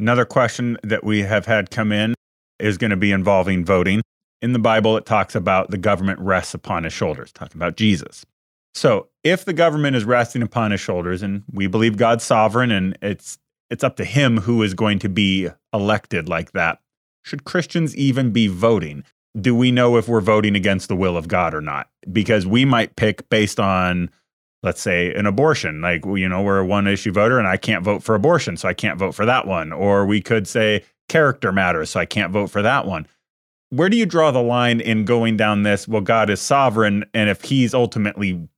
Another question that we have had come in is going to be involving voting. In the Bible, it talks about the government rests upon his shoulders, talking about Jesus. So, if the government is resting upon his shoulders, and we believe God's sovereign, and it's it's up to him who is going to be elected like that, should Christians even be voting? Do we know if we're voting against the will of God or not? Because we might pick based on, let's say, an abortion. Like, you know, we're a one issue voter and I can't vote for abortion, so I can't vote for that one. Or we could say character matters, so I can't vote for that one where do you draw the line in going down this? Well, God is sovereign, and if He's ultimately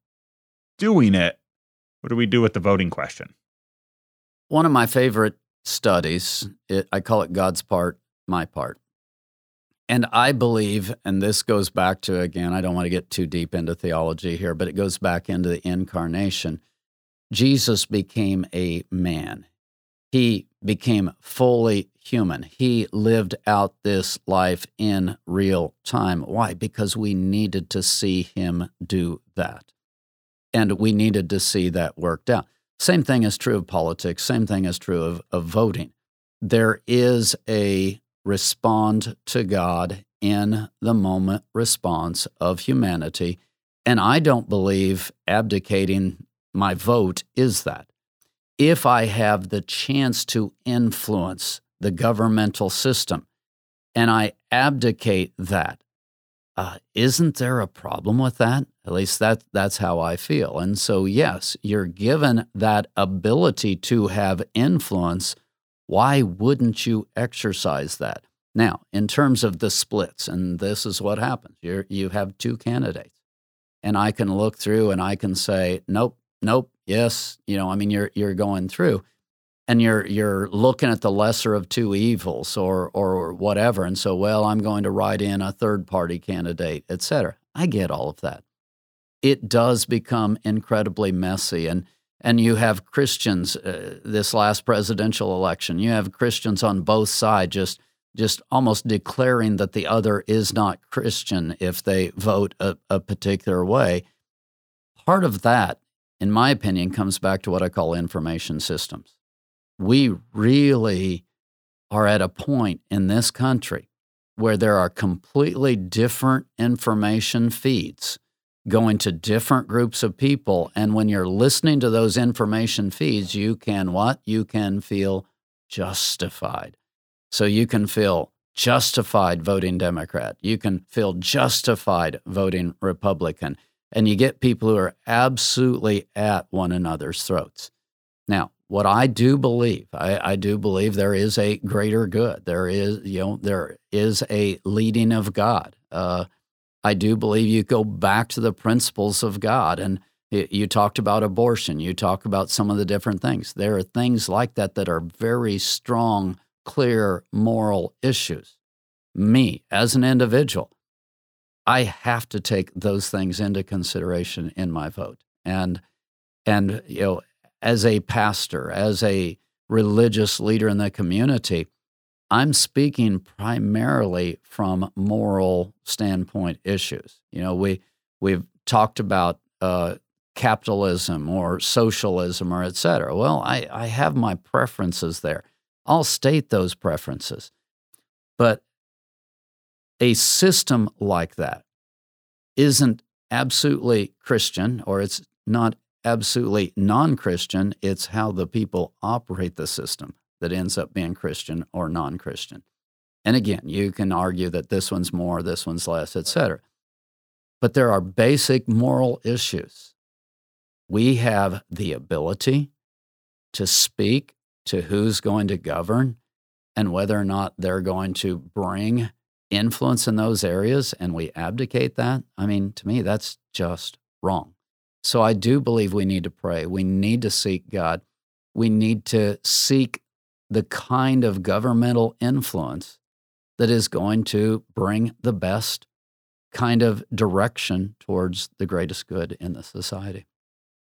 doing it, what do we do with the voting question? One of my favorite studies, it, I call it God's part, my part. And I believe, and this goes back to, again, I don't want to get too deep into theology here, but it goes back into the incarnation. Jesus became a man. He became fully human. He lived out this life in real time. Why? Because we needed to see him do that. And we needed to see that worked out. Same thing is true of politics, same thing is true of, of voting. There is a respond to God in the moment response of humanity. And I don't believe abdicating my vote is that if I have the chance to influence the governmental system and I abdicate that, uh, not there a problem with that? At least that that's how I feel. And so, yes, you're given that ability to have influence. Why wouldn't you exercise that? Now, in terms of the splits, and this is what happens: you you have two candidates, and I can look through and I can say, nope, nope, yes, you know, I mean, you're you're going through, and you're you're looking at the lesser of two evils, or or whatever, and so, well, I'm going to write in a third party candidate, etc. I get all of that. It does become incredibly messy, and and you have Christians uh, this last presidential election. You have Christians on both sides just just almost declaring that the other is not Christian if they vote a, a particular way. Part of that in my opinion, comes back to what I call information systems. We really are at a point in this country where there are completely different information feeds going to different groups of people. And when you're listening to those information feeds, you can what? You can feel justified. So you can feel justified voting Democrat. You can feel justified voting Republican and you get people who are absolutely at one another's throats. Now, what I do believe, I, I, do believe there is a greater good. There is, you know, there is a leading of God. Uh, I do believe you go back to the principles of God. And you talked about abortion. You talk about some of the different things. There are things like that that are very strong, clear moral issues. Me, as an individual, I have to take those things into consideration in my vote. And and you know, as a pastor, as a religious leader in the community, I'm speaking primarily from moral standpoint issues. You know, we we've talked about uh, capitalism or socialism or et cetera. Well, I, I have my preferences there. I'll state those preferences. But a system like that isn't absolutely Christian or it's not absolutely non Christian. It's how the people operate the system that ends up being Christian or non Christian. And again, you can argue that this one's more, this one's less, etc. But there are basic moral issues. We have the ability to speak to who's going to govern and whether or not they're going to bring influence in those areas and we abdicate that, I mean, to me, that's just wrong. So I do believe we need to pray. We need to seek God. We need to seek the kind of governmental influence that is going to bring the best kind of direction towards the greatest good in the society.